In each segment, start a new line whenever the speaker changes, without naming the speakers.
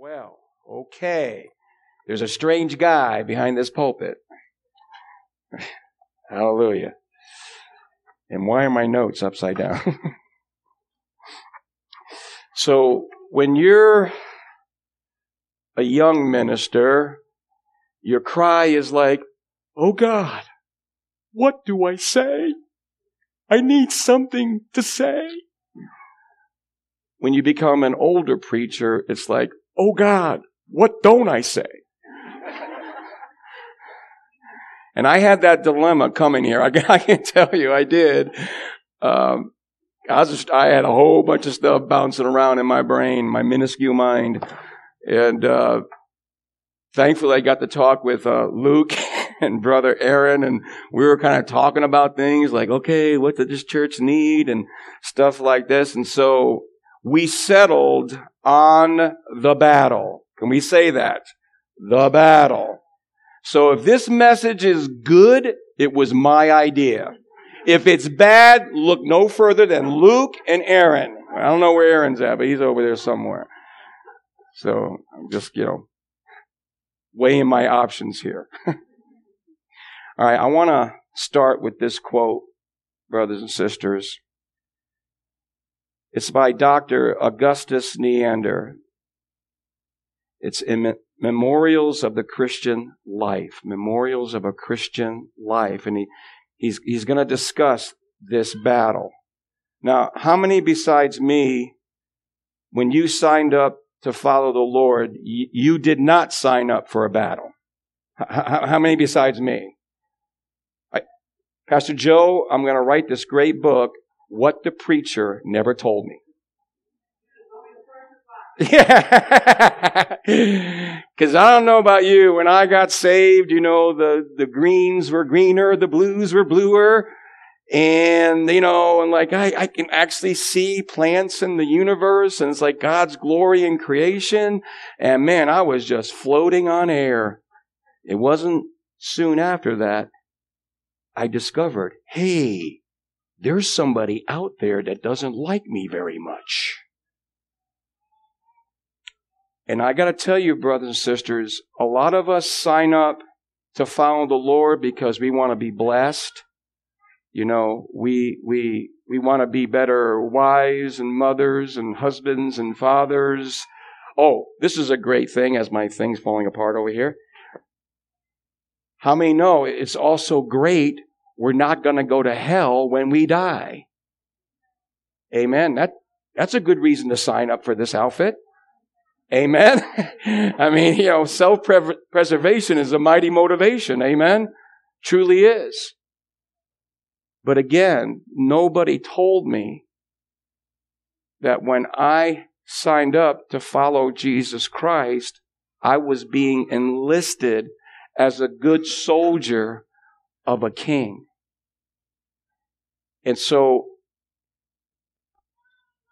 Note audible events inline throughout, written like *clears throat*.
Well, okay. There's a strange guy behind this pulpit. *sighs* Hallelujah. And why are my notes upside down? *laughs* so, when you're a young minister, your cry is like, Oh God, what do I say? I need something to say. When you become an older preacher, it's like, Oh God, what don't I say? and I had that dilemma coming here. *laughs* I, I can tell you, I did. Um, I just, I had a whole bunch of stuff bouncing around in my brain, my minuscule mind. And, uh, thankfully I got to talk with, uh, Luke *laughs* and brother Aaron and we were kind of talking about things like, okay, what does this church need and stuff like this. And so we settled on the battle. Can we say that? The battle. So if this message is good, it was my idea. If it's bad, look no further than Luke and Aaron. I don't know where Aaron's at, but he's over there somewhere. So I'm just, you know, weighing my options here. *laughs* All right, I want to start with this quote, brothers and sisters. It's by Dr. Augustus Neander. It's Memorials of the Christian Life. Memorials of a Christian Life. And he, he's, he's going to discuss this battle. Now, how many besides me, when you signed up to follow the Lord, you, you did not sign up for a battle? How, how many besides me? Pastor Joe, I'm going to write this great book what the preacher never told me. Yeah. *laughs* Cause I don't know about you. When I got saved, you know, the, the greens were greener, the blues were bluer. And, you know, and like I, I can actually see plants in the universe and it's like God's glory in creation. And man, I was just floating on air. It wasn't soon after that I discovered, hey, there's somebody out there that doesn't like me very much. And I got to tell you, brothers and sisters, a lot of us sign up to follow the Lord because we want to be blessed. You know, we we we want to be better wives and mothers and husbands and fathers. Oh, this is a great thing as my thing's falling apart over here. How many know it's also great we're not going to go to hell when we die. Amen. That, that's a good reason to sign up for this outfit. Amen. *laughs* I mean, you know, self preservation is a mighty motivation. Amen. Truly is. But again, nobody told me that when I signed up to follow Jesus Christ, I was being enlisted as a good soldier of a king. And so,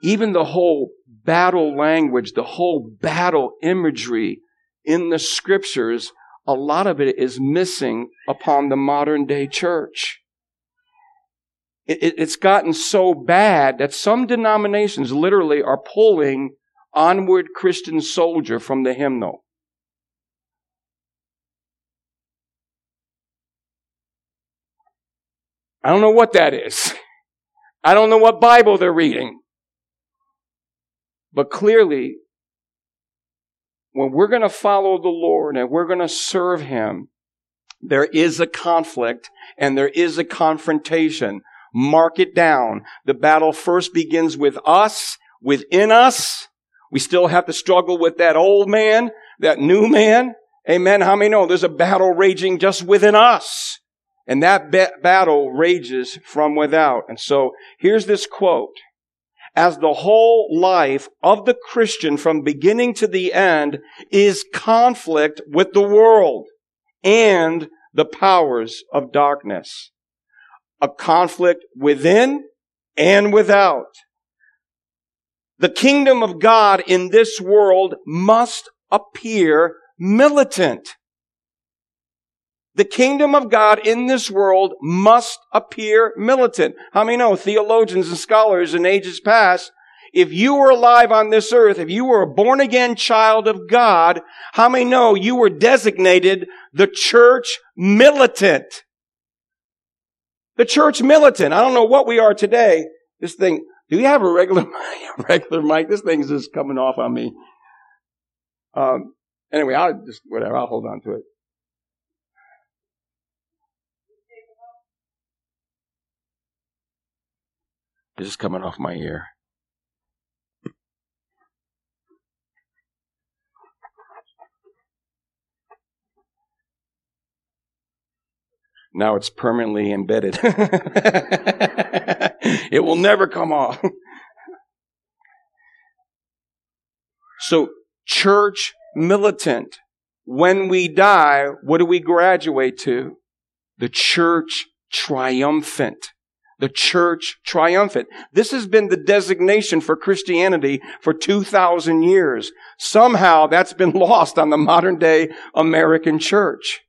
even the whole battle language, the whole battle imagery in the scriptures, a lot of it is missing upon the modern day church. It, it's gotten so bad that some denominations literally are pulling onward Christian soldier from the hymnal. I don't know what that is. I don't know what Bible they're reading. But clearly, when we're going to follow the Lord and we're going to serve Him, there is a conflict and there is a confrontation. Mark it down. The battle first begins with us, within us. We still have to struggle with that old man, that new man. Amen. How many know there's a battle raging just within us? And that ba- battle rages from without. And so here's this quote. As the whole life of the Christian from beginning to the end is conflict with the world and the powers of darkness. A conflict within and without. The kingdom of God in this world must appear militant. The kingdom of God in this world must appear militant. How many know theologians and scholars in ages past if you were alive on this earth, if you were a born again child of God, how many know you were designated the church militant? The church militant. I don't know what we are today. This thing, do we have a regular, *laughs* regular mic? This thing's just coming off on me. Um, anyway, I'll just, whatever, I'll hold on to it. It's is coming off my ear. Now it's permanently embedded. *laughs* it will never come off. so, church militant. When we die, what do we graduate to? The church triumphant. The church triumphant. This has been the designation for Christianity for 2,000 years. Somehow that's been *laughs* lost on the modern day American church.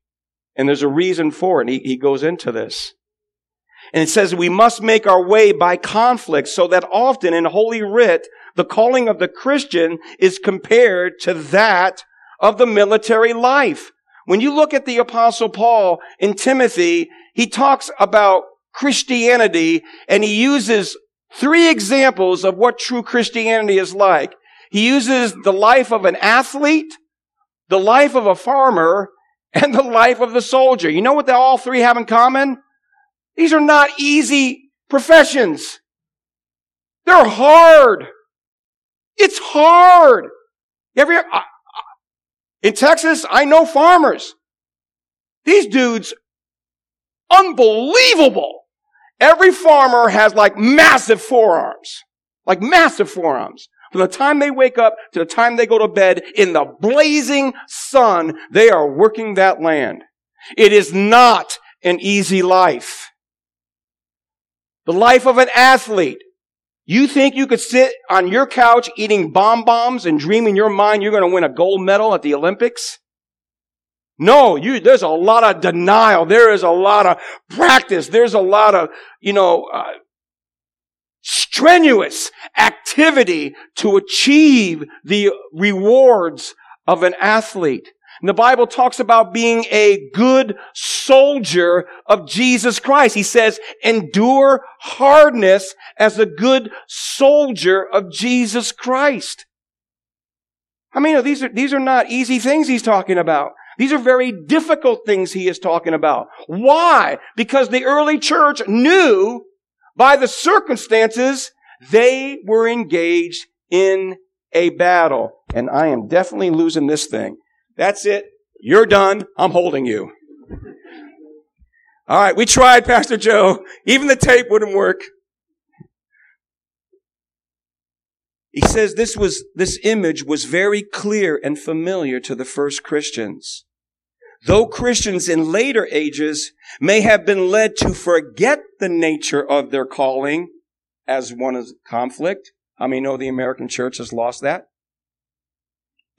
And there's a reason for it. He, he goes into this. And it says we must make our way by conflict so that often in Holy Writ, the calling of the Christian is compared to that of the military life. When you look at the apostle Paul in Timothy, he talks about Christianity and he uses three examples of what true Christianity is like. He uses the life of an athlete, the life of a farmer, and the life of the soldier. You know what they all three have in common? These are not easy professions. They're hard. It's hard. Every, in Texas, I know farmers. These dudes, unbelievable. Every farmer has like massive forearms. Like massive forearms. From the time they wake up to the time they go to bed in the blazing sun, they are working that land. It is not an easy life. The life of an athlete. You think you could sit on your couch eating bonbons and dream in your mind you're going to win a gold medal at the Olympics? No, you, there's a lot of denial. There is a lot of practice. There's a lot of, you know, uh, strenuous activity to achieve the rewards of an athlete. And the Bible talks about being a good soldier of Jesus Christ. He says, endure hardness as a good soldier of Jesus Christ. I mean, these are, these are not easy things he's talking about. These are very difficult things he is talking about. Why? Because the early church knew by the circumstances, they were engaged in a battle. And I am definitely losing this thing. That's it. You're done. I'm holding you. All right, we tried, *laughs* Pastor Joe. Even the tape wouldn't work. He says this was, this image was very clear and familiar to the first Christians. Though Christians in later ages may have been led to forget the nature of their calling as one of conflict, how many know the American church has lost that?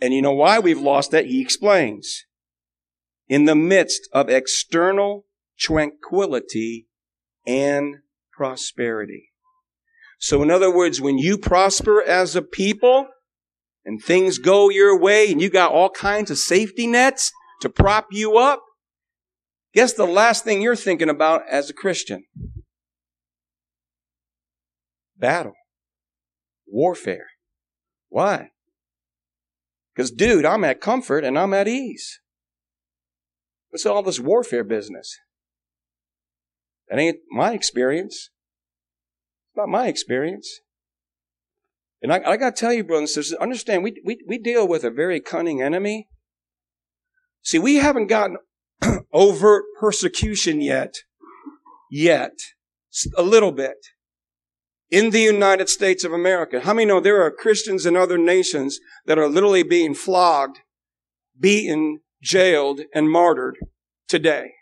And you know why we've lost that? He explains. In the midst of external tranquility and prosperity. So in other words, when you prosper as a people and things go your way and you got all kinds of safety nets, to prop you up, guess the last thing you're thinking about as a Christian? Battle. Warfare. Why? Because, dude, I'm at comfort and I'm at ease. What's all this warfare business? That ain't my experience. It's not my experience. And I, I got to tell you, brothers and sisters, understand, we, we, we deal with a very cunning enemy. See, we haven't gotten *clears throat* overt persecution yet. Yet. A little bit. In the United States of America. How many know there are Christians in other nations that are literally being flogged, beaten, jailed, and martyred today?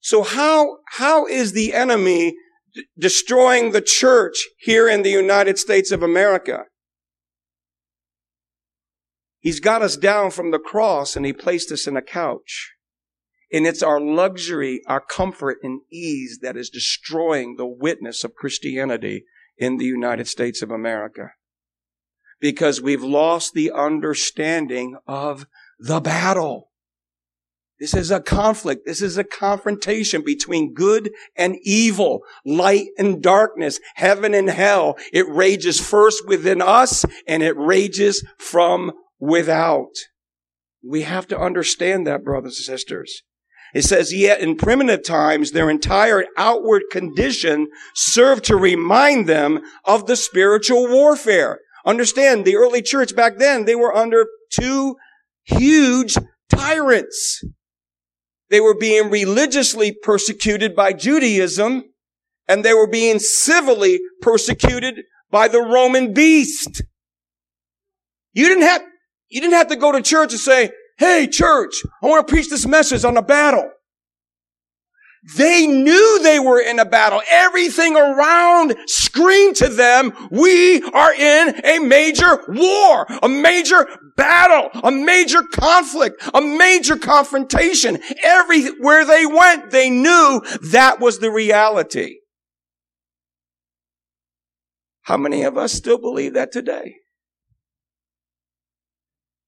So how, how is the enemy d- destroying the church here in the United States of America? He's got us down from the cross and he placed us in a couch. And it's our luxury, our comfort and ease that is destroying the witness of Christianity in the United States of America. Because we've lost the understanding of the battle. This is a conflict. This is a confrontation between good and evil, light and darkness, heaven and hell. It rages first within us and it rages from without. We have to understand that, brothers and sisters. It says, yet in primitive times, their entire outward condition served to remind them of the spiritual warfare. Understand, the early church back then, they were under two huge tyrants. They were being religiously persecuted by Judaism, and they were being civilly persecuted by the Roman beast. You didn't have, you didn't have to go to church and say, Hey, church, I want to preach this message on a battle. They knew they were in a battle. Everything around screamed to them, we are in a major war, a major battle, a major conflict, a major confrontation. Everywhere they went, they knew that was the reality. How many of us still believe that today?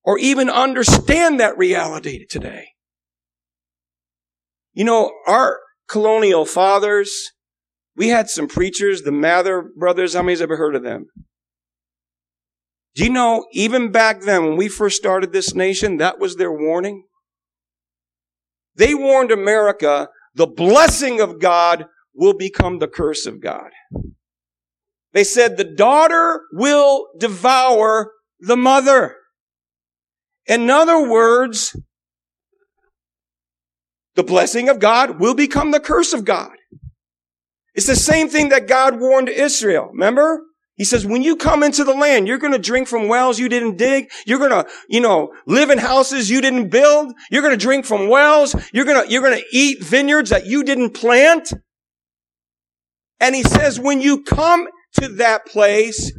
Or even understand that reality today? You know, our colonial fathers, we had some preachers, the Mather brothers. How many's ever heard of them? Do you know, even back then, when we first started this nation, that was their warning? They warned America, the blessing of God will become the curse of God. They said the daughter will devour the mother. In other words, the blessing of God will become the curse of God. It's the same thing that God warned Israel. Remember? He says, when you come into the land, you're going to drink from wells you didn't dig. You're going to, you know, live in houses you didn't build. You're going to drink from wells. You're going to, you're going to eat vineyards that you didn't plant. And he says, when you come to that place,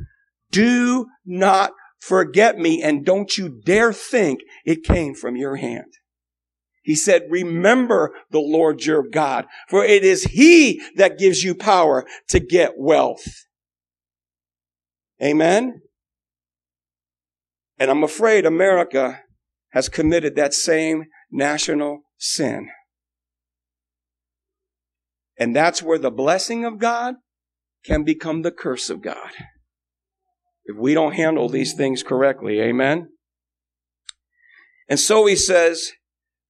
do not forget me and don't you dare think it came from your hand. He said, remember the Lord your God, for it is he that gives you power to get wealth. Amen. And I'm afraid America has committed that same national sin. And that's where the blessing of God can become the curse of God. If we don't handle these things correctly, amen? And so he says,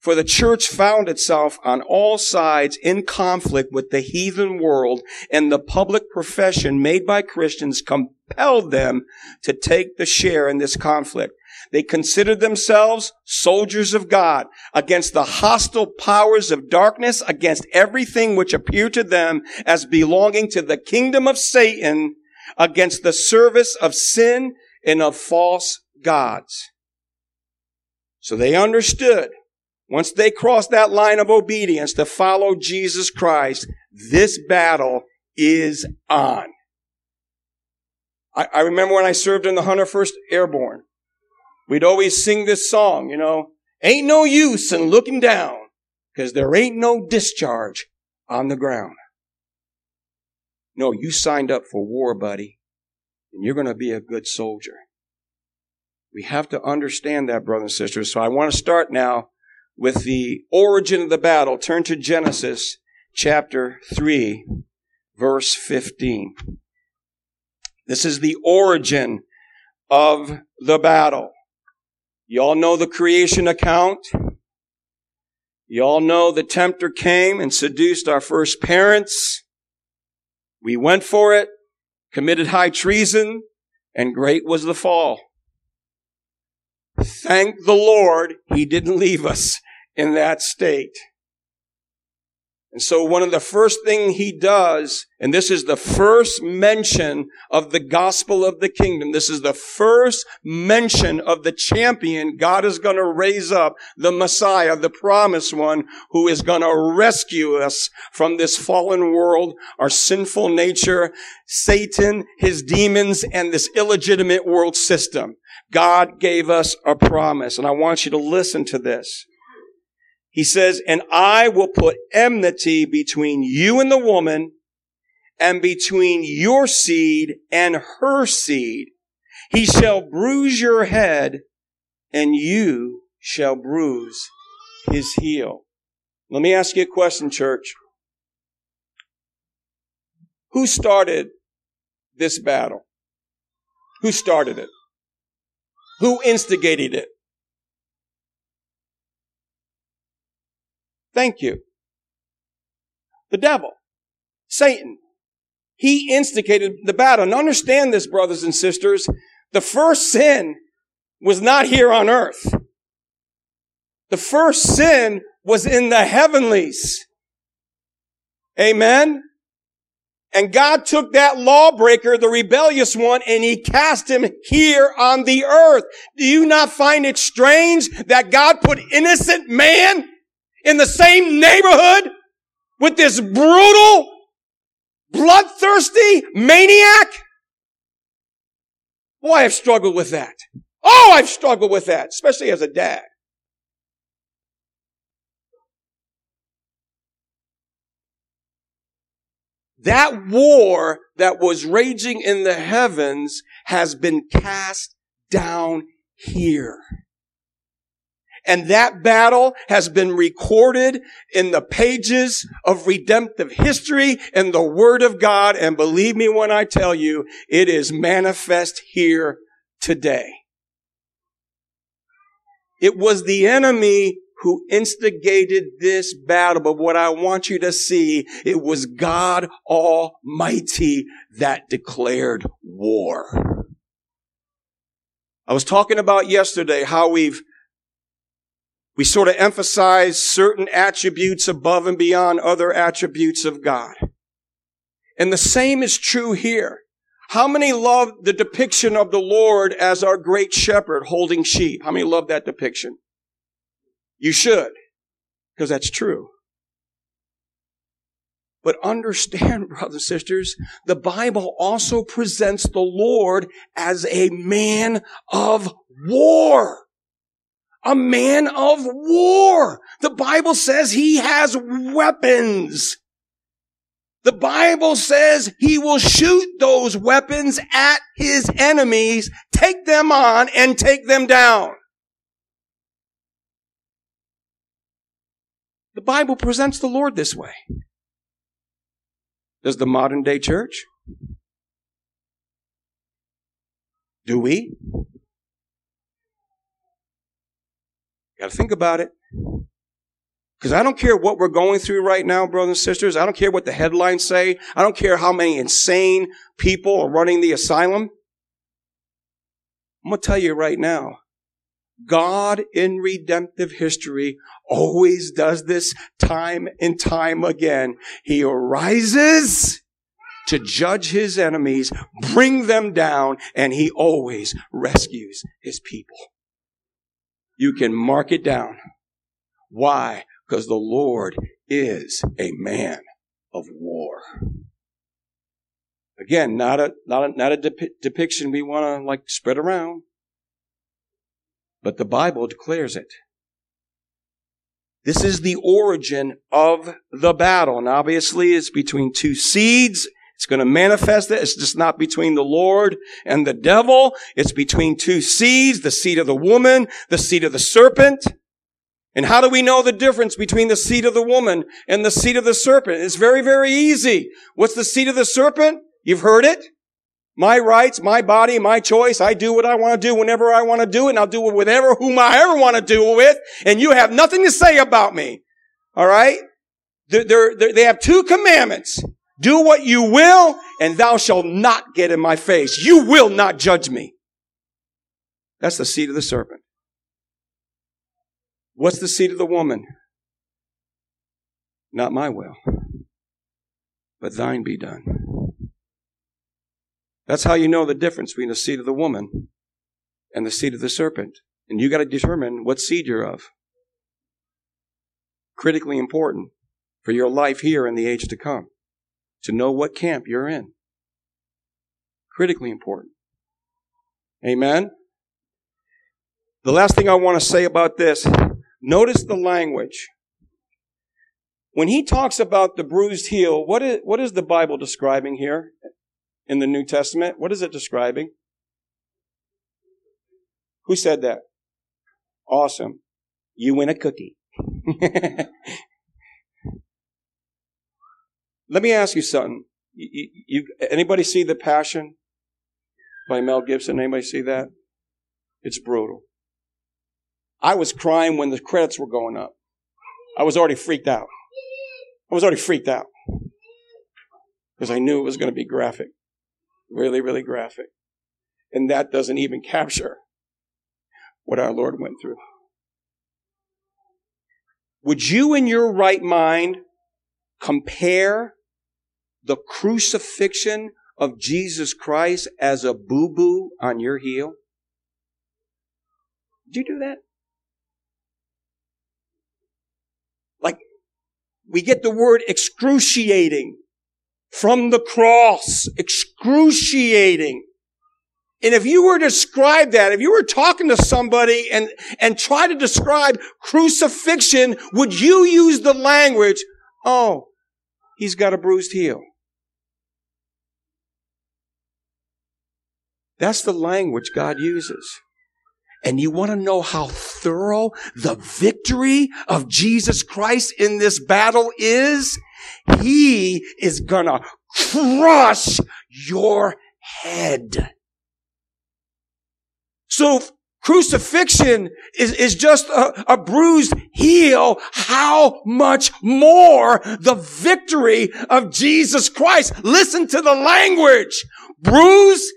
for the church found itself on all sides in conflict with the heathen world, and the public profession made by Christians compelled them to take the share in this conflict. They considered themselves soldiers of God against the hostile powers of darkness, against everything which appeared to them as belonging to the kingdom of Satan, against the service of sin and of false gods. So they understood once they crossed that line of obedience to follow Jesus Christ, this battle is on. I, I remember when I served in the 101st Airborne, we'd always sing this song, you know, ain't no use in looking down because there ain't no discharge on the ground. No, you signed up for war, buddy, and you're going to be a good soldier. We have to understand that, brothers and sisters. So I want to start now with the origin of the battle, turn to Genesis chapter 3, verse 15. This is the origin of the battle. You all know the creation account. You all know the tempter came and seduced our first parents. We went for it, committed high treason, and great was the fall. Thank the Lord he didn't leave us in that state. And so one of the first thing he does, and this is the first mention of the gospel of the kingdom. This is the first mention of the champion God is going to raise up, the Messiah, the promised one, who is going to rescue us from this fallen world, our sinful nature, Satan, his demons, and this illegitimate world system. God gave us a promise, and I want you to listen to this. He says, and I will put enmity between you and the woman and between your seed and her seed. He shall bruise your head and you shall bruise his heel. Let me ask you a question, church. Who started this battle? Who started it? Who instigated it? Thank you. The devil. Satan. He instigated the battle. And understand this, brothers and sisters. The first sin was not here on earth. The first sin was in the heavenlies. Amen. And God took that lawbreaker, the rebellious one, and he cast him here on the earth. Do you not find it strange that God put innocent man in the same neighborhood with this brutal, bloodthirsty maniac? Boy, I've struggled with that. Oh, I've struggled with that, especially as a dad. That war that was raging in the heavens has been cast down here. And that battle has been recorded in the pages of redemptive history in the Word of God. And believe me when I tell you, it is manifest here today. It was the enemy who instigated this battle. But what I want you to see, it was God Almighty that declared war. I was talking about yesterday how we've we sort of emphasize certain attributes above and beyond other attributes of God. And the same is true here. How many love the depiction of the Lord as our great shepherd holding sheep? How many love that depiction? You should, because that's true. But understand, *laughs* brothers and sisters, the Bible also presents the Lord as a man of war. A man of war. The Bible says he has weapons. The Bible says he will shoot those weapons at his enemies, take them on, and take them down. The Bible presents the Lord this way. Does the modern day church? Do we? Got to think about it. Because I don't care what we're going through right now, brothers and sisters. I don't care what the headlines say. I don't care how many insane people are running the asylum. I'm going to tell you right now. God in redemptive history always does this time and time again. He arises to judge his enemies, bring them down, and he always rescues his people. You can mark it down. Why? Because the Lord is a man of war. Again, not a, not a, not a depiction we want to like spread around. But the Bible declares it. This is the origin of the battle. And obviously it's between two seeds. It's going to manifest it. It's just not between the Lord and the devil. It's between two seeds, the seed of the woman, the seed of the serpent. And how do we know the difference between the seed of the woman and the seed of the serpent? It's very, very easy. What's the seed of the serpent? You've heard it. My rights, my body, my choice. I do what I want to do whenever I want to do it, and I'll do it with whoever, whom I ever want to do it with, and you have nothing to say about me. All right? They're, they're, they have two commandments. Do what you will, and thou shalt not get in my face. You will not judge me. That's the seed of the serpent. What's the seed of the woman? Not my will, but thine be done. That's how you know the difference between the seed of the woman and the seed of the serpent. And you got to determine what seed you're of. Critically important for your life here and the age to come. To know what camp you're in. Critically important. Amen. The last thing I want to say about this, notice the language. When he talks about the bruised heel, what is, what is the Bible describing here in the New Testament? What is it describing? Who said that? Awesome. You win a cookie. *laughs* Let me ask you something. You, you, anybody see The Passion by Mel Gibson? Anybody see that? It's brutal. I was crying when the credits were going up. I was already freaked out. I was already freaked out because I knew it was going to be graphic, really, really graphic. And that doesn't even *laughs* capture what our Lord went through. Would you, in your right mind, compare the crucifixion of Jesus Christ as a boo boo on your heel? Did you do that? Like, we get the word excruciating from the cross. Excruciating. And if you were to describe that, if you were talking to somebody and, and try to describe crucifixion, would you use the language, oh, he's got a bruised heel? That's the language God uses. And you want to know how thorough the victory of Jesus Christ in this battle is? He is gonna crush your head. So crucifixion is, is just a, a bruised heel. How much more the victory of Jesus Christ? Listen to the language. Bruise,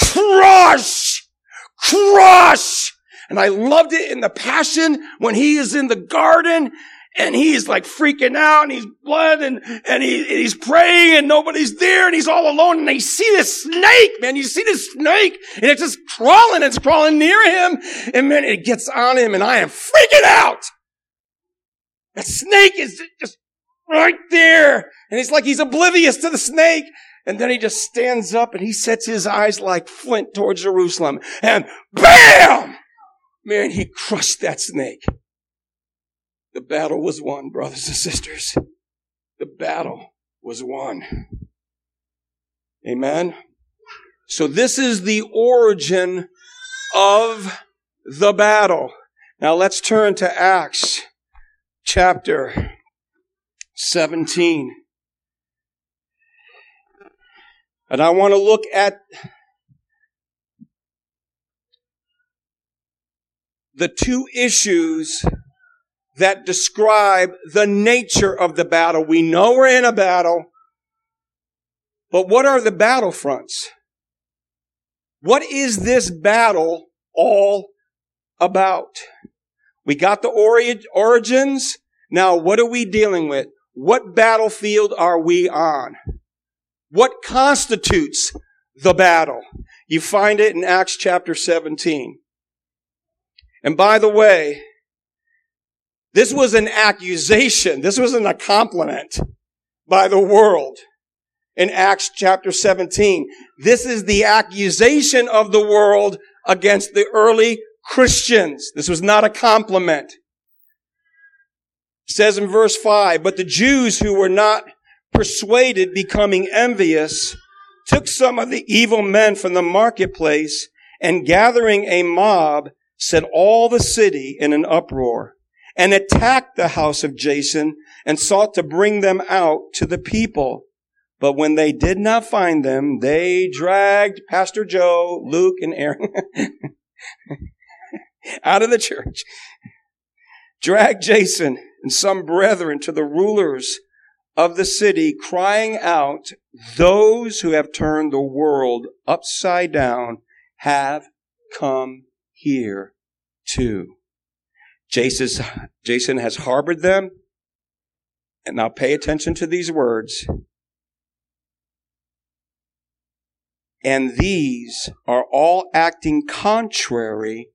crush, crush. And I loved it in the passion when he is in the garden and he's like freaking out and he's blood and, and, he, and he's praying and nobody's there and he's all alone and they see this snake, man. You see this snake and it's just crawling, it's crawling near him and man, it gets on him and I am freaking out. The snake is just right there. And it's like he's oblivious to the snake. And then he just stands up and he sets his eyes like flint towards Jerusalem. And BAM! Man, he crushed that snake. The battle was won, brothers and sisters. The battle was won. Amen. So this is the origin of the battle. Now let's turn to Acts chapter 17. And I want to look at the two issues that describe the nature of the battle. We know we're in a battle, but what are the battle fronts? What is this battle all about? We got the ori- origins. Now, what are we dealing with? What battlefield are we on? What constitutes the battle? You find it in Acts chapter 17. And by the way, this was an accusation. This wasn't a compliment by the world in Acts chapter 17. This is the accusation of the world against the early Christians. This was not a compliment. It says in verse 5, but the Jews who were not persuaded, becoming envious, took some of the evil men from the marketplace and gathering a mob, set all the city in an uproar and attacked the house of Jason and sought to bring them out to the people. But when they did not find them, they dragged Pastor Joe, Luke, and Aaron *laughs* out of the church, dragged Jason and some brethren to the rulers of the city, crying out, Those who have turned the world upside down have come here too. Jason, Jason has harbored them. And now pay attention to these words. And these are all acting contrary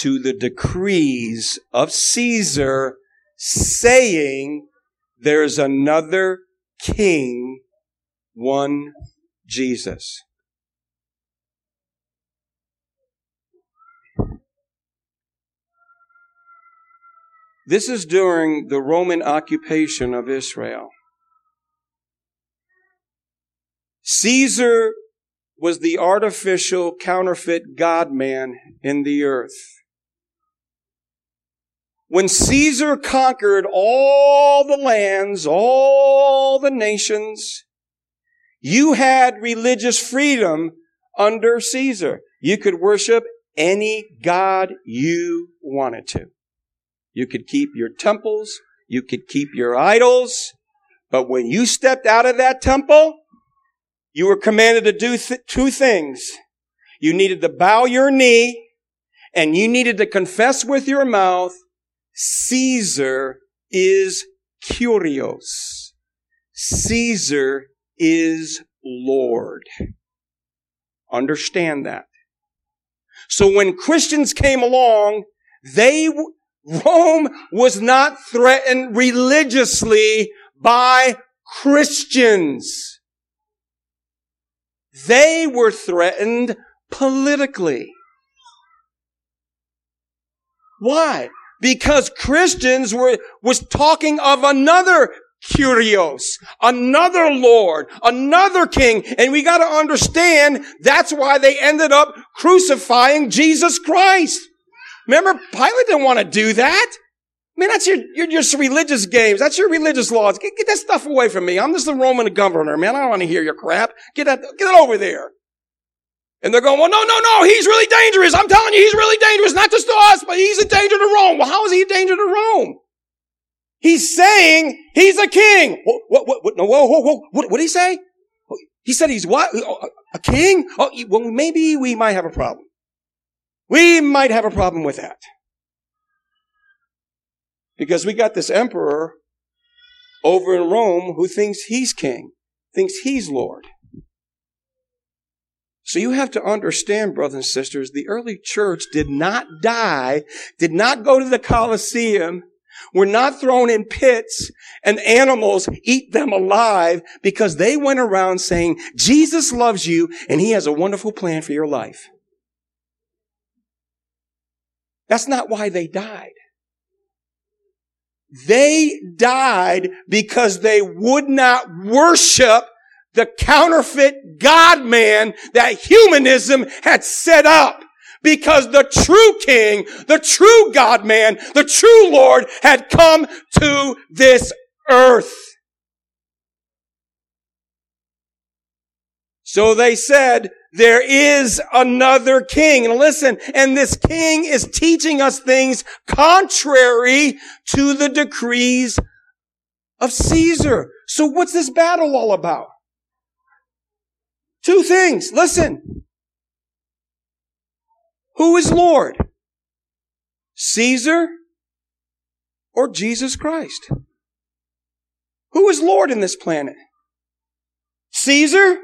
to the decrees of Caesar, saying, there's another king, one Jesus. This is during the Roman occupation of Israel. Caesar was the artificial counterfeit God man in the earth. When Caesar conquered all the lands, all the nations, you had religious freedom under Caesar. You could worship any God you wanted to. You could keep your temples. You could keep your idols. But when you stepped out of that temple, you were commanded to do th- two things. You needed to bow your knee and you needed to confess with your mouth, Caesar is Kyrios. Caesar is Lord. Understand that. So when Christians came along, they, Rome was not threatened religiously by Christians. They were threatened politically. Why? Because Christians were, was talking of another Kyrios, another Lord, another King. And we gotta understand that's why they ended up crucifying Jesus Christ. Remember, Pilate didn't want to do that. I mean, that's your, your, your religious games. That's your religious laws. Get, get that stuff away from me. I'm just the Roman governor, man. I don't want to hear your crap. Get that, get it over there. And they're going, well, no, no, no, he's really dangerous. I'm telling you, he's really dangerous, not just to us, but he's a danger to Rome. Well, how is he a danger to Rome? He's saying he's a king. What, what, what, no, whoa, whoa, whoa. What, what did he say? He said he's what? A king? Oh, well, maybe we might have a problem. We might have a problem with that. Because we got this emperor over in Rome who thinks he's king, thinks he's Lord. So you have to understand, brothers and sisters, the early church did not die, did not go to the Colosseum, were not thrown in pits and animals eat them alive because they went around saying, Jesus loves you and he has a wonderful plan for your life. That's not why they died. They died because they would not worship the counterfeit God man that humanism had set up. Because the true king, the true God man, the true Lord had come to this earth. So they said, there is another king. And listen, and this king is teaching us things contrary to the decrees of Caesar. So what's this battle all about? Two things. Listen. Who is Lord? Caesar or Jesus Christ? Who is Lord in this planet? Caesar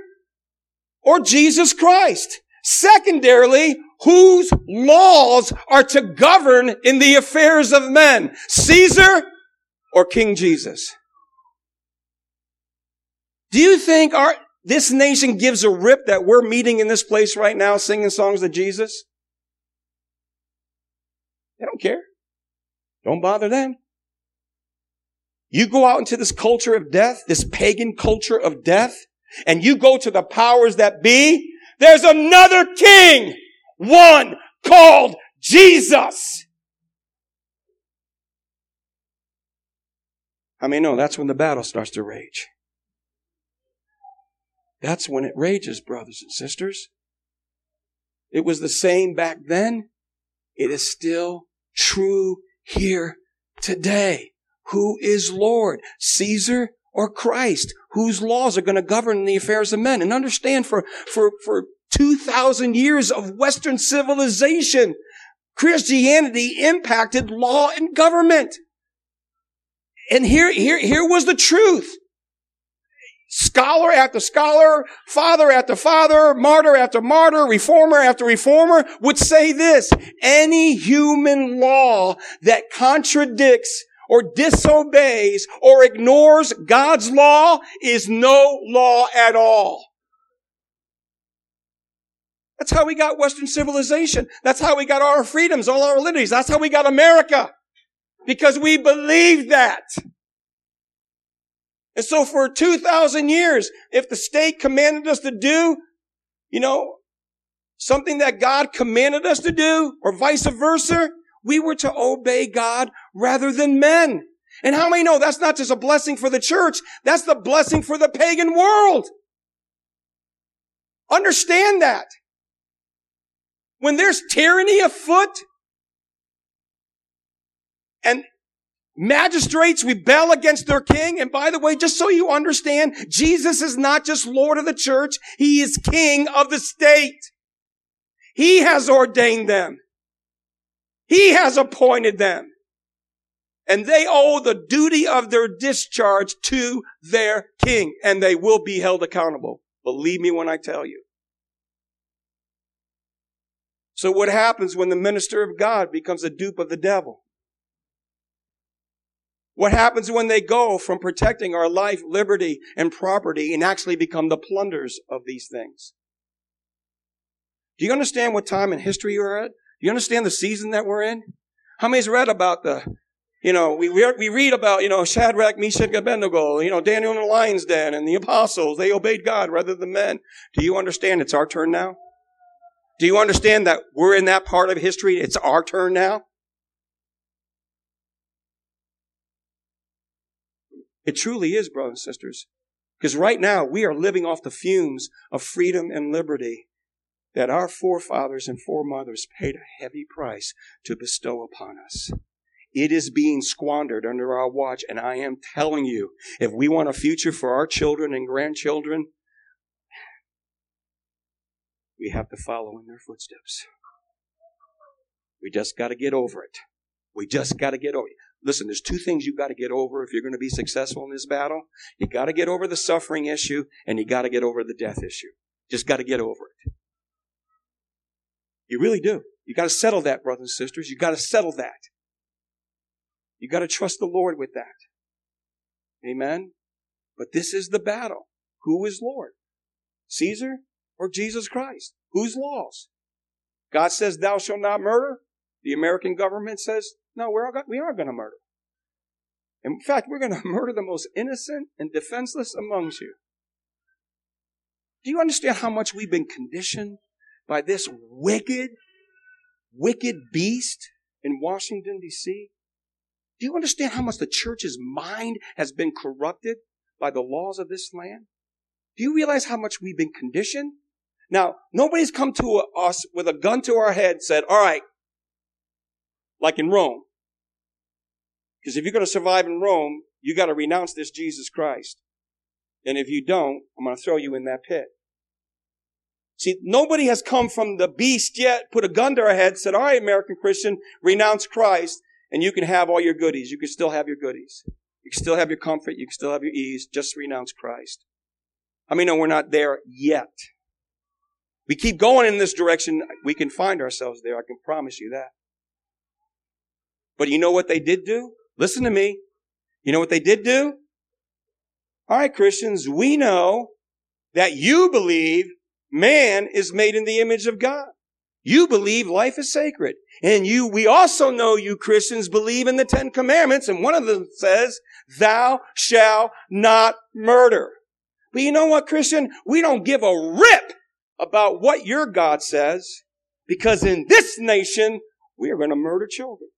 or Jesus Christ. Secondarily, whose laws are to govern in the affairs of men? Caesar or King Jesus? Do you think our, this nation gives a rip that we're meeting in this place right now singing songs of Jesus? They don't care. Don't bother them. You go out into this culture of death, this pagan culture of death, and you go to the powers that be, there's another king, one called Jesus. I mean, no, that's when the battle starts to rage. That's when it rages, brothers and sisters. It was the same back then. It is still true here today. Who is Lord? Caesar or Christ? whose laws are going to govern the affairs of men. And understand for, for, for 2,000 years of Western civilization, Christianity impacted law and government. And here, here, here was the truth. Scholar after scholar, father after father, martyr after martyr, reformer after reformer would say this. Any human law that contradicts or disobeys or ignores God's law is no law at all. That's how we got Western civilization. That's how we got our freedoms, all our liberties. That's how we got America. Because we believe that. And so for 2,000 years, if the state commanded us to do, you know, something that God commanded us to do, or vice versa, we were to obey God rather than men. And how many know that's not just a blessing for the church, that's the blessing for the pagan world. Understand that. When there's tyranny afoot, and magistrates rebel against their king. And by the way, just so you understand, Jesus is not just Lord of the church. He is king of the state. He has ordained them. He has appointed them. And they owe the duty of their discharge to their king and they will be held accountable. Believe me when I tell you. So what happens when the minister of God becomes a dupe of the devil? What happens when they go from protecting our life, liberty, and property and actually become the plunders of these things? Do you understand what time in history you're at? Do you understand the season that we're in? How many's read about the, you know, we, we read about, you know, Shadrach, Meshach, Abednego, you know, Daniel in the lion's den and the apostles. They obeyed God rather than men. Do you understand it's our turn now? Do you understand that we're in that part of history? It's our turn now? It truly is, brothers and sisters. Because right now we are living off the fumes of freedom and liberty that our forefathers and foremothers paid a heavy price to bestow upon us. It is being squandered under our watch, and I am telling you, if we want a future for our children and grandchildren, we have to follow in their footsteps. We just got to get over it. We just got to get over it. Listen, there's two things you've got to get over if you're going to be successful in this battle. You got to get over the suffering issue and you got to get over the death issue. Just got to get over it. You really do. You got to settle that, brothers and sisters. You got to settle that. You got to trust the Lord with that. Amen. But this is the battle. Who is Lord? Caesar or Jesus Christ? Whose laws? God says, thou shalt not murder. The American government says, no, we're all, we are going to murder. In fact, we're going *laughs* to murder the most innocent and defenseless amongst you. Do you understand how much we've been conditioned by this wicked, wicked beast in Washington, D.C.? Do you understand how much the church's mind has been corrupted by the laws of this land? Do you realize how much we've been conditioned? Now, nobody's come to us with a gun to our head said, all right, like in Rome. Because if you're going to survive in Rome, you got to renounce this Jesus Christ. And if you don't, I'm going to throw you in that pit. See, nobody has come from the beast yet, put a gun to our head, said, all right, American Christian, renounce Christ, and you can have all your goodies. You can still have your goodies. You can still have your comfort. You can still have your ease. Just renounce Christ. I mean, no, we're not there yet. We keep going in this direction, we can find ourselves there. I can promise you that. But you know what they did do? Listen to me. You know what they did do? All right, Christians, we know that you believe man is made in the image of God. You believe life is sacred. And you, we also know you Christians believe in the Ten Commandments, and one of them says, thou shalt not murder. But you know what, Christian? We don't give a rip about what your God says, because in this nation, we are going to murder children.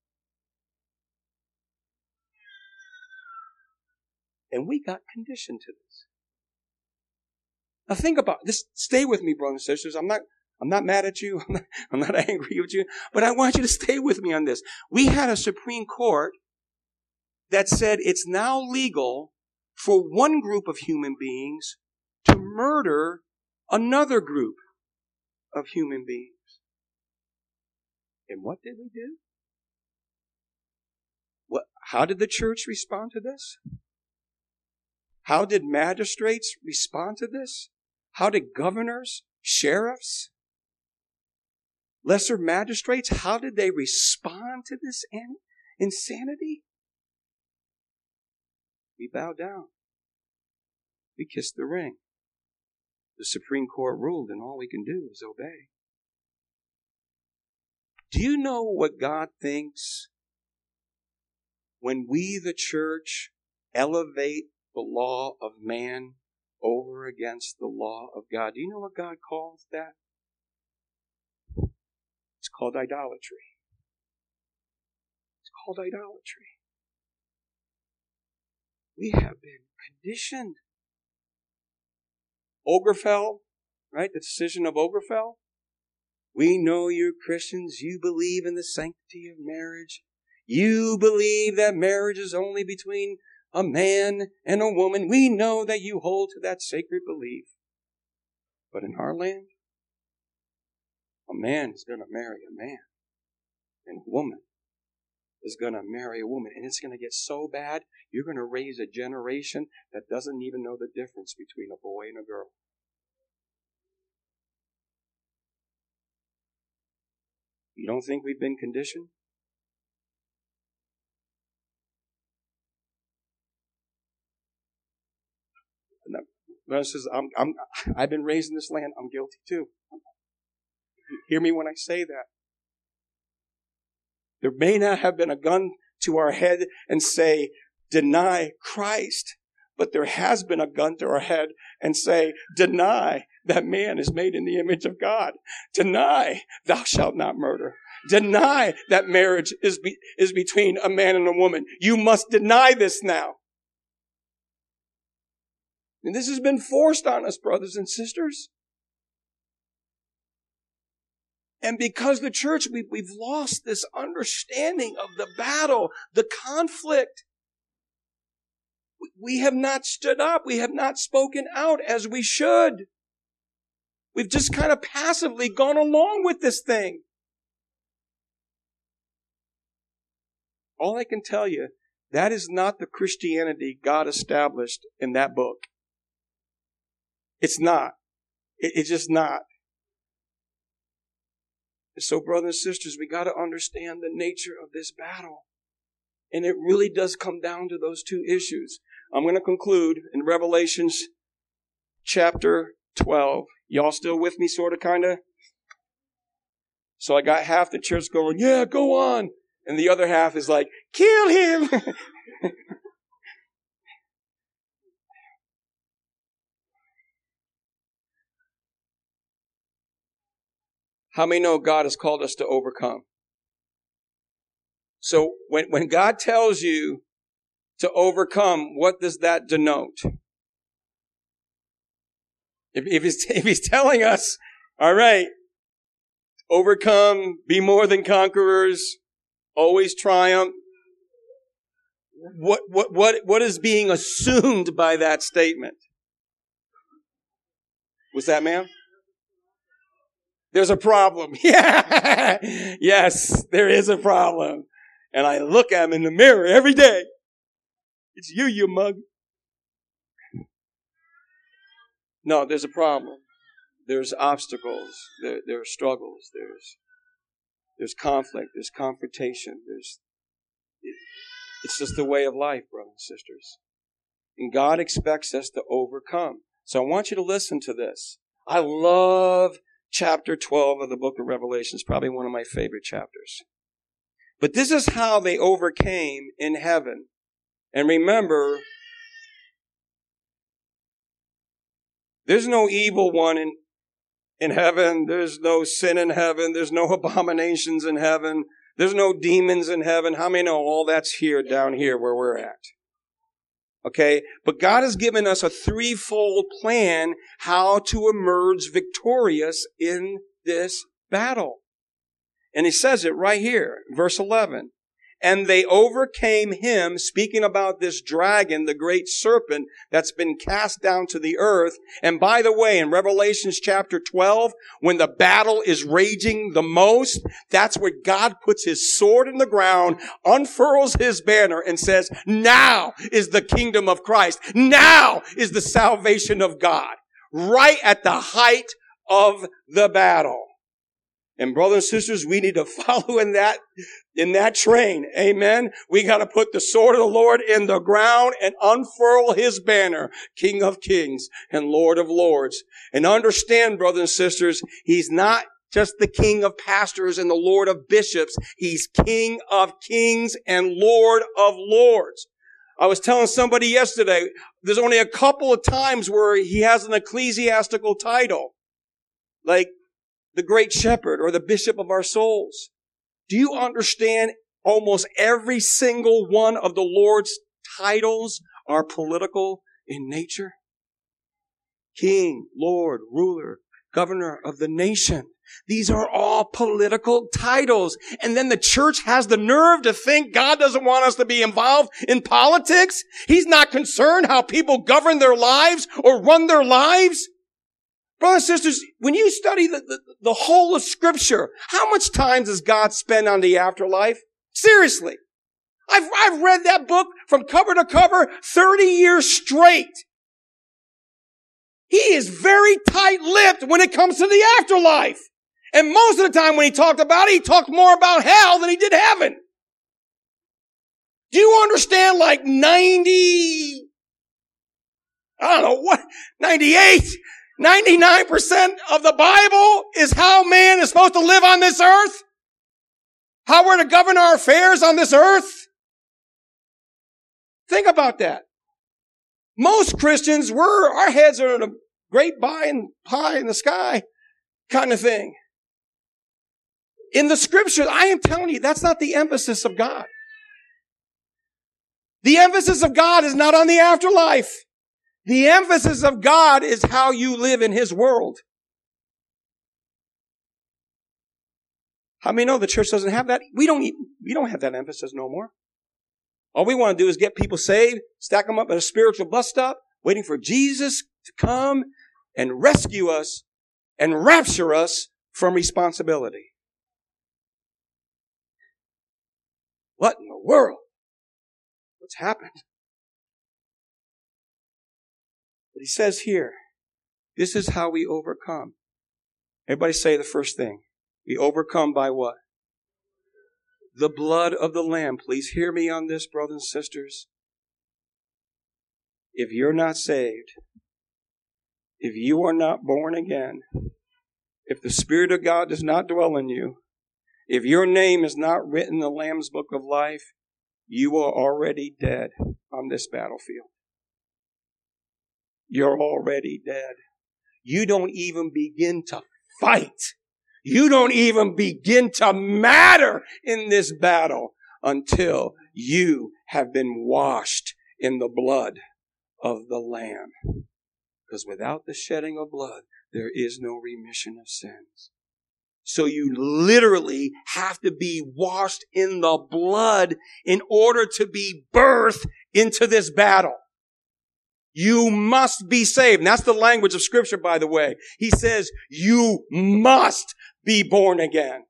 And we got conditioned to this. Now think about this. Stay with me, brothers and sisters. I'm not, I'm not mad at you. *laughs* I'm not, I'm not *laughs* angry with you, but I want you to stay with me on this. We had a Supreme Court that said it's now legal for one group of human beings to murder another group of human beings. And what did we do? What, how did the church respond to this? How did magistrates respond to this? How did governors, sheriffs, lesser magistrates, how did they respond to this insanity? We bow down. We kiss the ring. The Supreme Court ruled, and all we can do is obey. Do you know what God thinks when we, the church, elevate the law of man over against the law of God. Do you know what God calls that? It's called idolatry. It's called idolatry. We have been conditioned. Obergefell, right? The decision of Obergefell. We know you're Christians. You believe in the sanctity of marriage. You believe that marriage is only between a man and a woman. We know that you hold to that sacred belief. But in our land, a man is going to marry a man, and a woman is going to marry a woman. And it's going to get so bad, you're going to raise a generation that doesn't even know the difference between a boy and a girl. You don't think we've been conditioned? Says, I'm, I'm, I've been raised in this land. I'm guilty too. Hear me when I say that. There may not have been a gun to our head and say, deny Christ, but there has been a gun to our head and say, deny that man is made in the image of God. Deny thou shalt not murder. Deny that marriage is, be, is between a man and a woman. You must deny this now. And this has been forced on us, brothers and sisters. And because the church, we, we've lost this understanding of the battle, the conflict. We have not stood up. We have not spoken out as we should. We've just kind of passively gone along with this thing. All I can tell you, that is not the Christianity God established in that book. It's not. It, it's just not. So, brothers and sisters, we got to understand the nature of this battle. And it really does come down to those two issues. I'm going to conclude in Revelations chapter 12. Y'all still with me, sort of, kind of? So I got half the church going, yeah, go on. And the other half is like, kill him. *laughs* How many know God has called us to overcome? So when, when God tells you to overcome, what does that denote? If, if, he's, *laughs* if he's telling us, all right, overcome, be more than conquerors, always triumph, what, what, what, what is being assumed by that statement? Was that, ma'am? There's a problem. *laughs* Yes, there is a problem. And I look at him in the mirror every day. It's you, you mug. No, there's a problem. There's obstacles. There, there are struggles. There's, there's conflict. There's confrontation. There's, it, it's just the way of life, brothers and sisters. And God expects us to overcome. So I want you to listen to this. I love chapter 12 of the book of Revelation is probably one of my favorite chapters. But this is how they overcame in heaven. And remember, there's no evil one in, in heaven. There's no sin in heaven. There's no *laughs* abominations in heaven. There's no demons in heaven. How many know all that's here, down here where we're at? Okay? But God has given us a threefold plan how to emerge victorious in this battle. And he says it right here, verse 11 and they overcame him, speaking about this dragon, the great serpent that's been cast down to the earth. And by the way, in Revelations chapter 12, when the battle is raging the most, that's where God puts his sword in the ground, unfurls his banner and says, now is the kingdom of Christ. Now is the salvation of God. Right at the height of the battle. And brothers and sisters, we need to *laughs* follow in that, in that train. Amen. We got to put the sword of the Lord in the ground and unfurl his banner, King of kings and Lord of lords. And understand, brothers and sisters, he's not just the king of pastors and the lord of bishops. He's king of kings and lord of lords. I was telling somebody yesterday, there's only a couple of times where he has an ecclesiastical title, like the great shepherd or the bishop of our souls. Do you understand almost every single one of the Lord's titles are political in nature? King, Lord, ruler, governor of the nation. These are all political titles. And then the church has the nerve to think God doesn't want us to be involved in politics. He's not concerned how people govern their lives or run their lives. Brothers and sisters, when you study the, the, the whole of scripture, how much time does God spend on the afterlife? Seriously. I've, I've read that book from cover to cover 30 years straight. He is very tight-lipped when it comes to the afterlife. And most of the time when he talked about it, he talked more about hell than he did heaven. Do you understand like 90, I don't know what, 98, 99% of the Bible is how man is supposed to live on this earth? How we're to govern our affairs on this earth? Think about that. Most Christians, we're, our heads are in a great by and pie in the sky kind of thing. In the scriptures, I am telling you, that's not the emphasis of God. The emphasis of God is not on the afterlife. The emphasis of God is how you live in His world. How many know the church doesn't have that? We don't, we don't have that emphasis no more. All we want to do is get people saved, stack them up at a spiritual bus stop, waiting for Jesus to come and rescue us and rapture us from responsibility. What in the world? What's happened? But he says here, this is how we overcome. Everybody say the first thing. We overcome by what? the blood of the Lamb. Please hear me on this, brothers and sisters. If you're not saved, if you are not born again, if the Spirit of God does not dwell in you, if your name is not written in the Lamb's book of life, you are already dead on this battlefield. You're already dead. You don't even begin to fight you don't even begin to matter in this battle until you have been washed in the blood of the Lamb. Because without the shedding of blood, there is no remission of sins. So you literally have to be washed in the blood in order to be birthed into this battle. You must be saved. And that's the language of scripture, by the way. He says, you must be born again.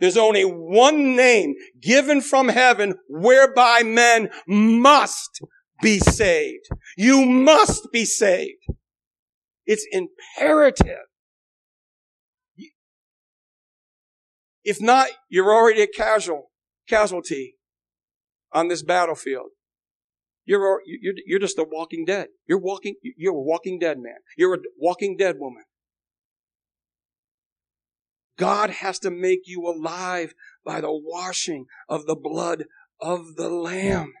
There's only one name given from heaven whereby men must be saved. You must be saved. It's imperative. If not, you're already a casual, casualty on this battlefield. You're, you're, you're just a walking dead. You're walking, you're a walking dead man. You're a walking dead woman. God has to make you alive by the washing of the blood of the Lamb.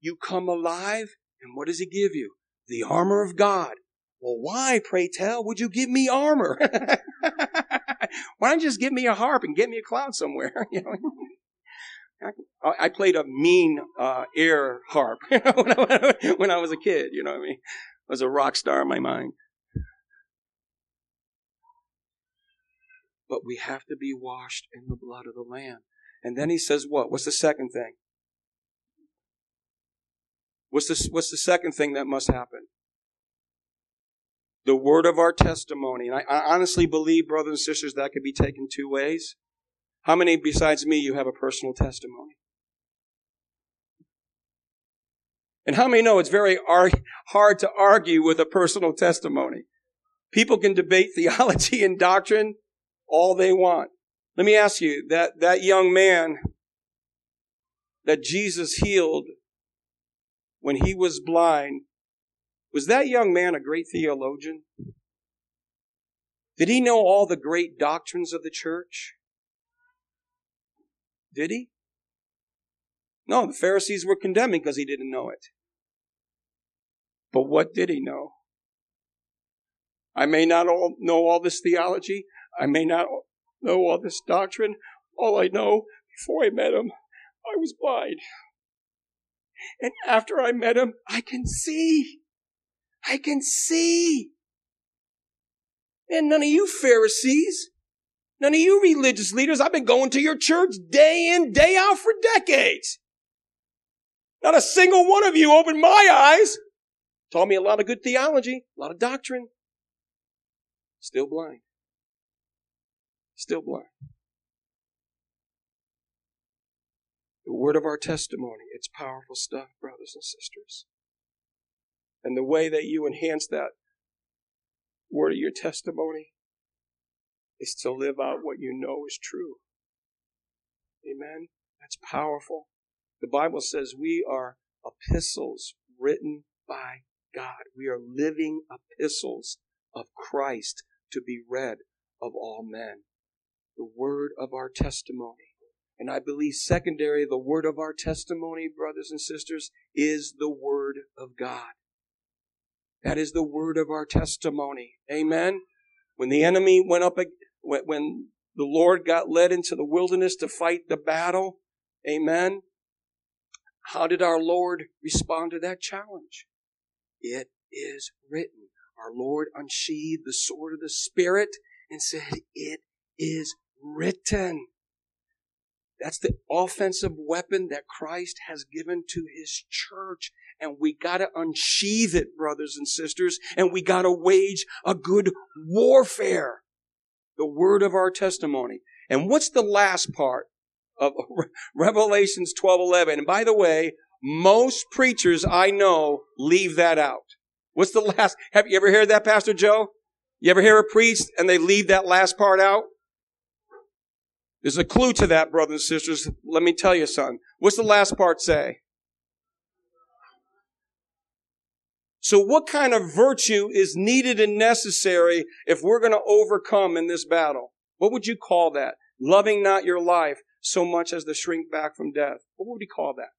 You come alive, and what does He give you? The armor of God. Well, why, pray tell, would you give me armor? *laughs* why don't you just give me a harp and get me a cloud somewhere? *laughs* I played a mean uh, air harp *laughs* when, I, when I was a kid. You know what I mean? I was a rock star in my mind. but we have to be washed in the blood of the Lamb. And then he says, what? What's the second thing? What's the, what's the second thing that must happen? The word of our testimony. And I, I honestly believe, brothers and sisters, that could be taken two ways. How many besides me you have a personal testimony? And how many know it's very hard to argue with a personal testimony? People can debate *laughs* theology and doctrine all they want. Let me ask you, that, that young man that Jesus healed when he was blind, was that young man a great theologian? Did he know all the great doctrines of the church? Did he? No, the Pharisees were condemning because he didn't know it. But what did he know? I may not all know all this theology. I may not know all this doctrine. All I know, before I met him, I was blind. And after I met him, I can see. I can see. And none of you Pharisees, none of you religious leaders, I've been going to your church day in, day out for decades. Not a single one of you opened my eyes. Taught me a lot of good theology, a lot of doctrine. Still blind. Still blind. The word of our testimony, it's powerful stuff, brothers and sisters. And the way that you enhance that word of your testimony is to live out what you know is true. Amen. That's powerful. The Bible says we are epistles written by God. We are living epistles of Christ to be read of all men. The word of our testimony. And I believe secondary, the word of our testimony, brothers and sisters, is the word of God. That is the word of our testimony. Amen. When the enemy went up, when the Lord got led into the wilderness to fight the battle, amen. How did our Lord respond to that challenge? It is written. Our Lord unsheathed the sword of the Spirit and said, It is written. That's the offensive weapon that Christ has given to his church. And we gotta unsheath it, brothers and sisters, and we gotta wage a good warfare. The word of our testimony. And what's the last part of *laughs* Revelations 12, 11? And by the way, most preachers I know leave that out. What's the last? Have you ever heard that, Pastor Joe? You ever hear a priest and they leave that last part out? There's a clue to that, brothers and sisters. Let me tell you, son. What's the last part say? So what kind of virtue is needed and necessary if we're going to overcome in this battle? What would you call that? Loving not your life so much as to shrink back from death. What would we call that?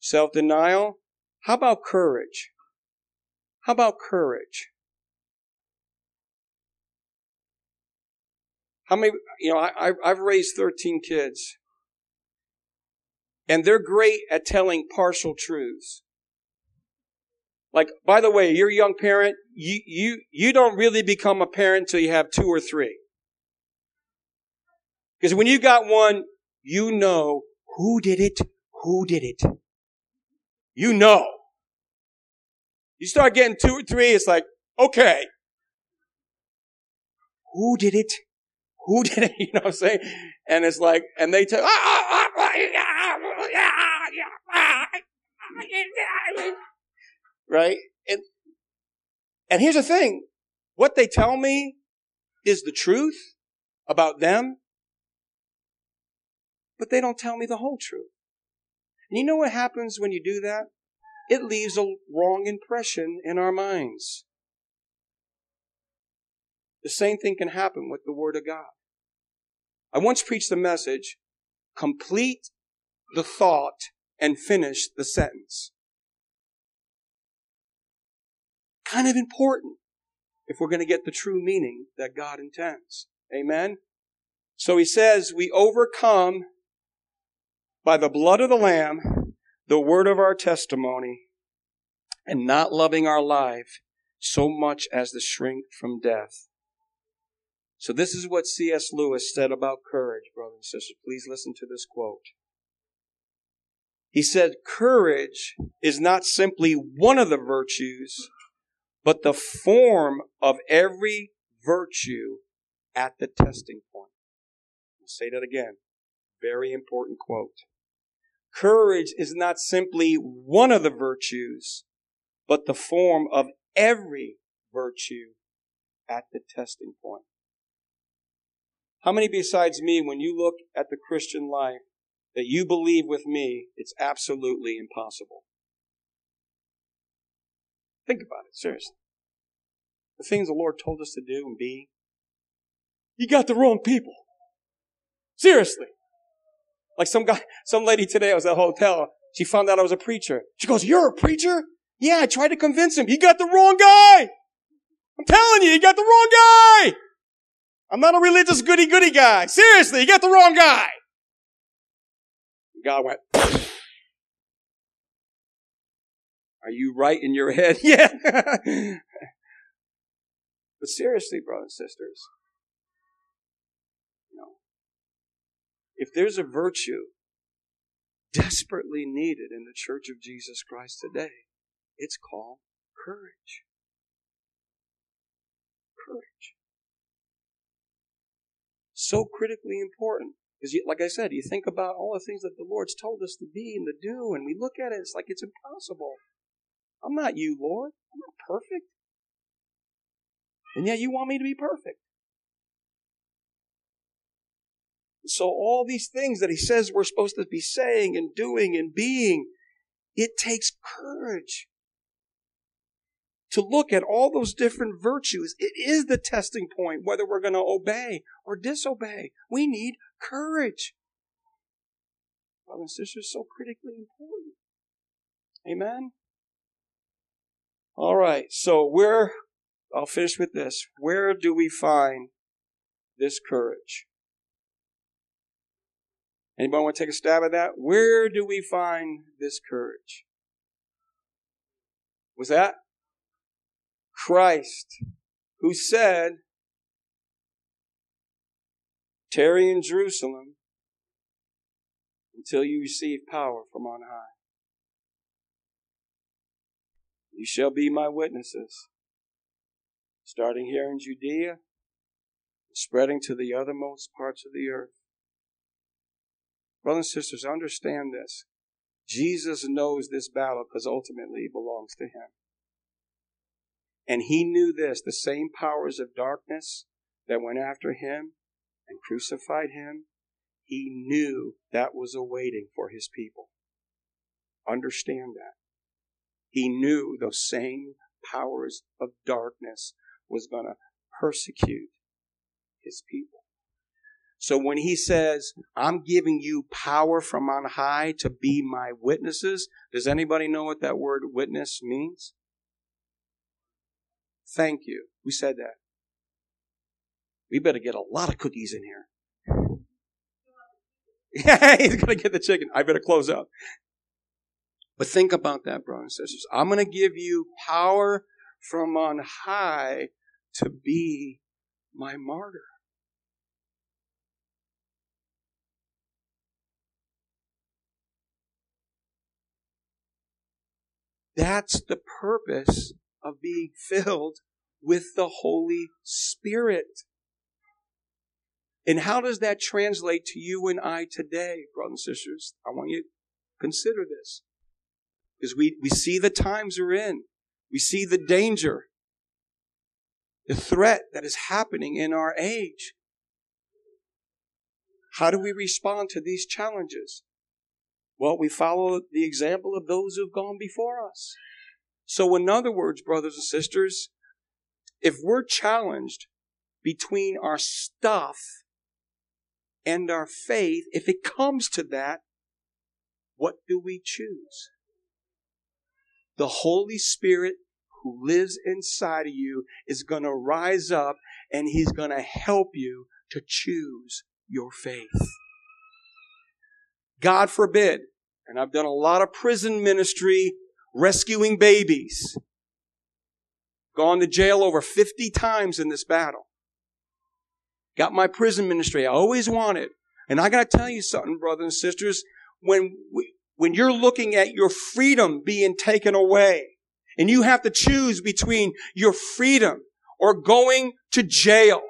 Self-denial? How about courage? How about courage? How many, you know, I, I've raised 13 kids. And they're great at telling partial truths. Like, by the way, you're a young parent, you, you, you don't really become a parent until you have two or three. Because when you got one, you know who did it, who did it. You know. You start getting two or three, it's like, okay. Who did it? Who did it? You know what I'm saying? And it's like, and they tell, right? And, and here's the thing. What they tell me is the truth about them, but they don't tell me the whole truth. And you know what happens when you do that? It leaves a wrong impression in our minds. The same thing can happen with the Word of God. I once preached a message, complete the thought and finish the sentence. Kind of important if we're going to get the true meaning that God intends. Amen? So he says, we overcome by the blood of the Lamb, the word of our testimony, and not loving our life so much as the shrink from death. So this is what C.S. Lewis said about courage, brothers and sisters. Please listen to this quote. He said, courage is not simply one of the virtues, but the form of every virtue at the testing point. I'll say that again. Very important quote. Courage is not simply one of the virtues, but the form of every virtue at the testing point. How many besides me, when you look at the Christian life, that you believe with me it's absolutely impossible? Think about it, seriously. the things the Lord told us to do and be, you got the wrong people. Seriously. Like some guy, *laughs* some lady today, I was at a hotel. She found out I was a preacher. She goes, you're a preacher? Yeah, I tried to convince him. He got the wrong guy. I'm telling you, he got the wrong guy. I'm not a religious goody goody guy. Seriously, you got the wrong guy. God went, *laughs* Are you right in your head? *laughs* yeah. but seriously, brothers and sisters, you know, if there's a virtue desperately needed in the church of Jesus Christ today, it's called courage. Courage. So critically important. Because, like I said, you think about all the things that the Lord's told us to be and to do, and we look at it, it's like it's impossible. I'm not you, Lord. I'm not perfect. And yet you want me to be perfect. So all these things that he says we're supposed to be saying and doing and being, it takes courage to look at all those different virtues. It is the testing point whether we're going to obey or disobey. We need courage. Brothers and sisters, so critically important. Amen. All right. So where, I'll finish with this. Where do we find this courage? Anybody want to take a stab at that? Where do we find this courage? Was that? Christ, who said, Tarry in Jerusalem until you receive power from on high. You shall be my witnesses, starting here in Judea, spreading to the othermost parts of the earth. Brothers and sisters, understand this. Jesus knows this battle because ultimately it belongs to him. And he knew this the same powers of darkness that went after him and crucified him, he knew that was awaiting for his people. Understand that. He knew those same powers of darkness was going to persecute his people. So when he says, I'm giving you power from on high to be my witnesses, does anybody know what that word witness means? Thank you. Who said that? We better get a lot of cookies in here. Yeah, *laughs* he's going to get the chicken. I better close up. But think about that, brothers and sisters. I'm going to give you power from on high to be my martyr. That's the purpose of being filled with the Holy Spirit. And how does that translate to you and I today, brothers and sisters? I want you to consider this. Because we, we see the times we're in. We see the danger, the threat that is happening in our age. How do we respond to these challenges? Well, we follow the example of those who've gone before us. So, in other words, brothers and sisters, if we're challenged between our stuff and our faith, if it comes to that, what do we choose? The Holy Spirit who lives inside of you is going to rise up and he's going to help you to choose your faith. God forbid, and I've done a lot of prison ministry rescuing babies, gone to jail over 50 times in this battle. Got my prison ministry I always wanted. And I got to tell you something, brothers and sisters. When we, when you're looking at your freedom being taken away and you have to choose between your freedom or going to jail.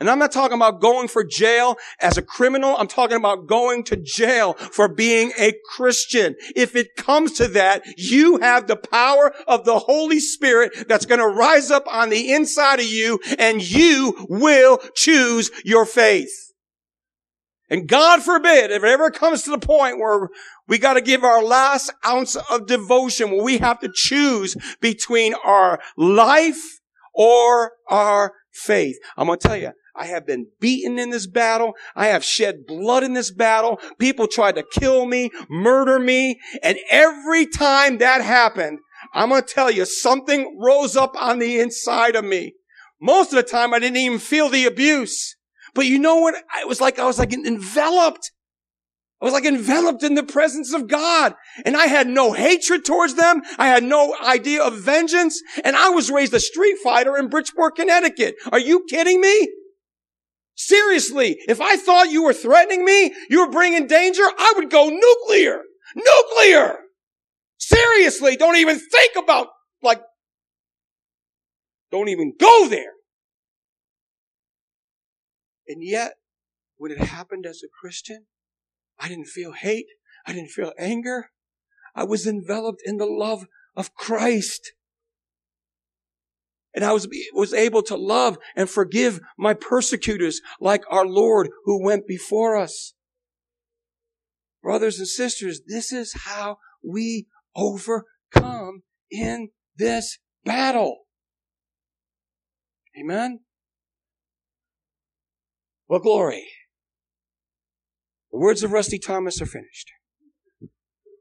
And I'm not talking about going for jail as a criminal. I'm talking about going to jail for being a Christian. If it comes to that, you have the power of the Holy Spirit that's going to rise up on the inside of you and you will choose your faith. And God forbid, if it ever comes to the point where we got to give our last ounce of devotion, where we have to choose between our life or our faith. I'm going to tell you, I have been beaten in this battle. I have shed blood in this battle. People tried to kill me, murder me. And every time that happened, I'm going to tell you, something rose up on the inside of me. Most of the time, I didn't even feel the abuse. But you know what? It was like I was like enveloped. I was like enveloped in the presence of God. And I had no hatred towards them. I had no idea of vengeance. And I was raised a street fighter in Bridgeport, Connecticut. Are you kidding me? Seriously, if I thought you were threatening me, you were bringing danger, I would go nuclear. Nuclear! Seriously, don't even think about, like, don't even go there. And yet, when it happened as a Christian, I didn't feel hate. I didn't feel anger. I was enveloped in the love of Christ. And I was, was able to love and forgive my persecutors like our Lord who went before us. Brothers and sisters, this is how we overcome in this battle. Amen? Well, glory. The words of Rusty Thomas are finished.